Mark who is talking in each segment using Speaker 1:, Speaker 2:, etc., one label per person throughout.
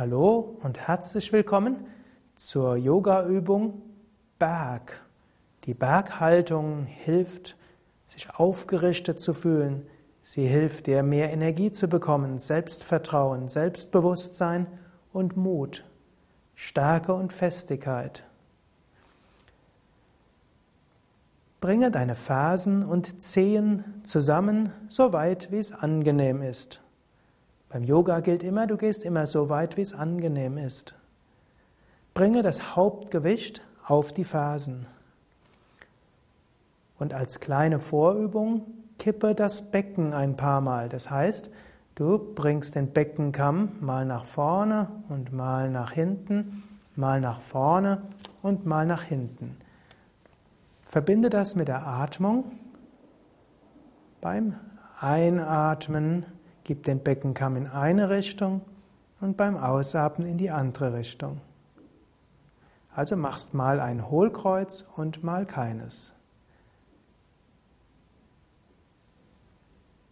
Speaker 1: Hallo und herzlich willkommen zur Yoga-Übung Berg. Die Berghaltung hilft, sich aufgerichtet zu fühlen. Sie hilft dir, mehr Energie zu bekommen, Selbstvertrauen, Selbstbewusstsein und Mut, Stärke und Festigkeit. Bringe deine Fersen und Zehen zusammen, so weit wie es angenehm ist. Beim Yoga gilt immer, du gehst immer so weit, wie es angenehm ist. Bringe das Hauptgewicht auf die Fersen. Und als kleine Vorübung kippe das Becken ein paar Mal. Das heißt, du bringst den Beckenkamm mal nach vorne und mal nach hinten, mal nach vorne und mal nach hinten. Verbinde das mit der Atmung. Beim Einatmen Gib den Beckenkamm in eine Richtung und beim Ausatmen in die andere Richtung. Also machst mal ein Hohlkreuz und mal keines.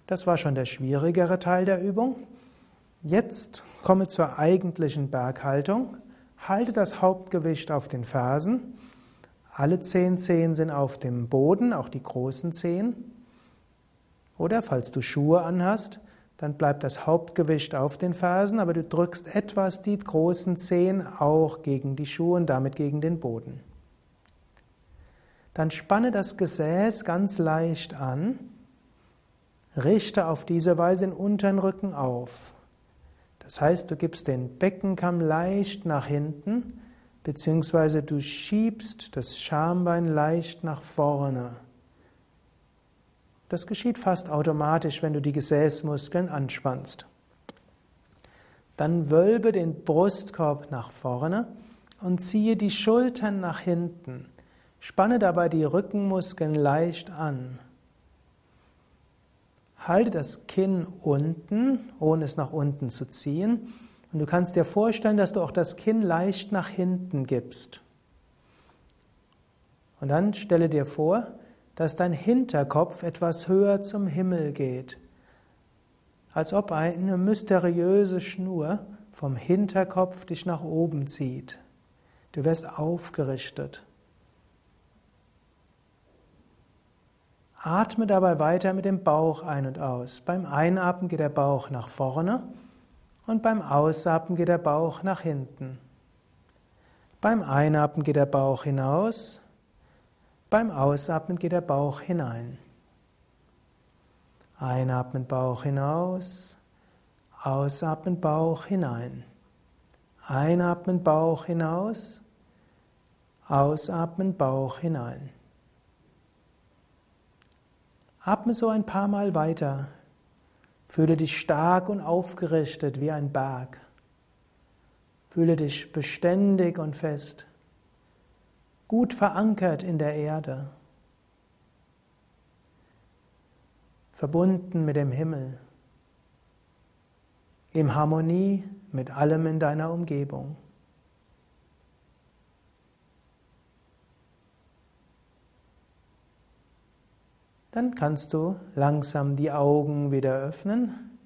Speaker 1: Das war schon der schwierigere Teil der Übung. Jetzt komme zur eigentlichen Berghaltung. Halte das Hauptgewicht auf den Fersen. Alle zehn Zehen sind auf dem Boden, auch die großen Zehen. Oder falls du Schuhe anhast, dann bleibt das Hauptgewicht auf den Fersen, aber du drückst etwas die großen Zehen auch gegen die Schuhe und damit gegen den Boden. Dann spanne das Gesäß ganz leicht an, richte auf diese Weise den unteren Rücken auf. Das heißt, du gibst den Beckenkamm leicht nach hinten, beziehungsweise du schiebst das Schambein leicht nach vorne. Das geschieht fast automatisch, wenn du die Gesäßmuskeln anspannst. Dann wölbe den Brustkorb nach vorne und ziehe die Schultern nach hinten. Spanne dabei die Rückenmuskeln leicht an. Halte das Kinn unten, ohne es nach unten zu ziehen. Und du kannst dir vorstellen, dass du auch das Kinn leicht nach hinten gibst. Und dann stelle dir vor, dass dein Hinterkopf etwas höher zum Himmel geht, als ob eine mysteriöse Schnur vom Hinterkopf dich nach oben zieht. Du wirst aufgerichtet. Atme dabei weiter mit dem Bauch ein und aus. Beim Einatmen geht der Bauch nach vorne und beim Ausatmen geht der Bauch nach hinten. Beim Einatmen geht der Bauch hinaus beim Ausatmen geht der Bauch hinein. Einatmen Bauch hinaus, ausatmen Bauch hinein. Einatmen Bauch hinaus, ausatmen Bauch hinein. Atme so ein paar Mal weiter. Fühle dich stark und aufgerichtet wie ein Berg. Fühle dich beständig und fest gut verankert in der Erde, verbunden mit dem Himmel, in Harmonie mit allem in deiner Umgebung. Dann kannst du langsam die Augen wieder öffnen.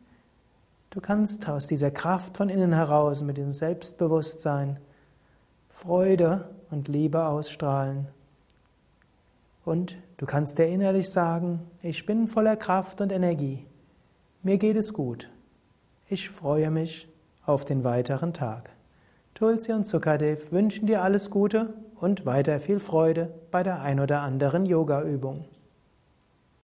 Speaker 1: Du kannst aus dieser Kraft von innen heraus mit dem Selbstbewusstsein Freude und Liebe ausstrahlen. Und du kannst dir innerlich sagen, ich bin voller Kraft und Energie. Mir geht es gut. Ich freue mich auf den weiteren Tag. Tulsi und Sukadev wünschen dir alles Gute und weiter viel Freude bei der ein oder anderen Yoga-Übung.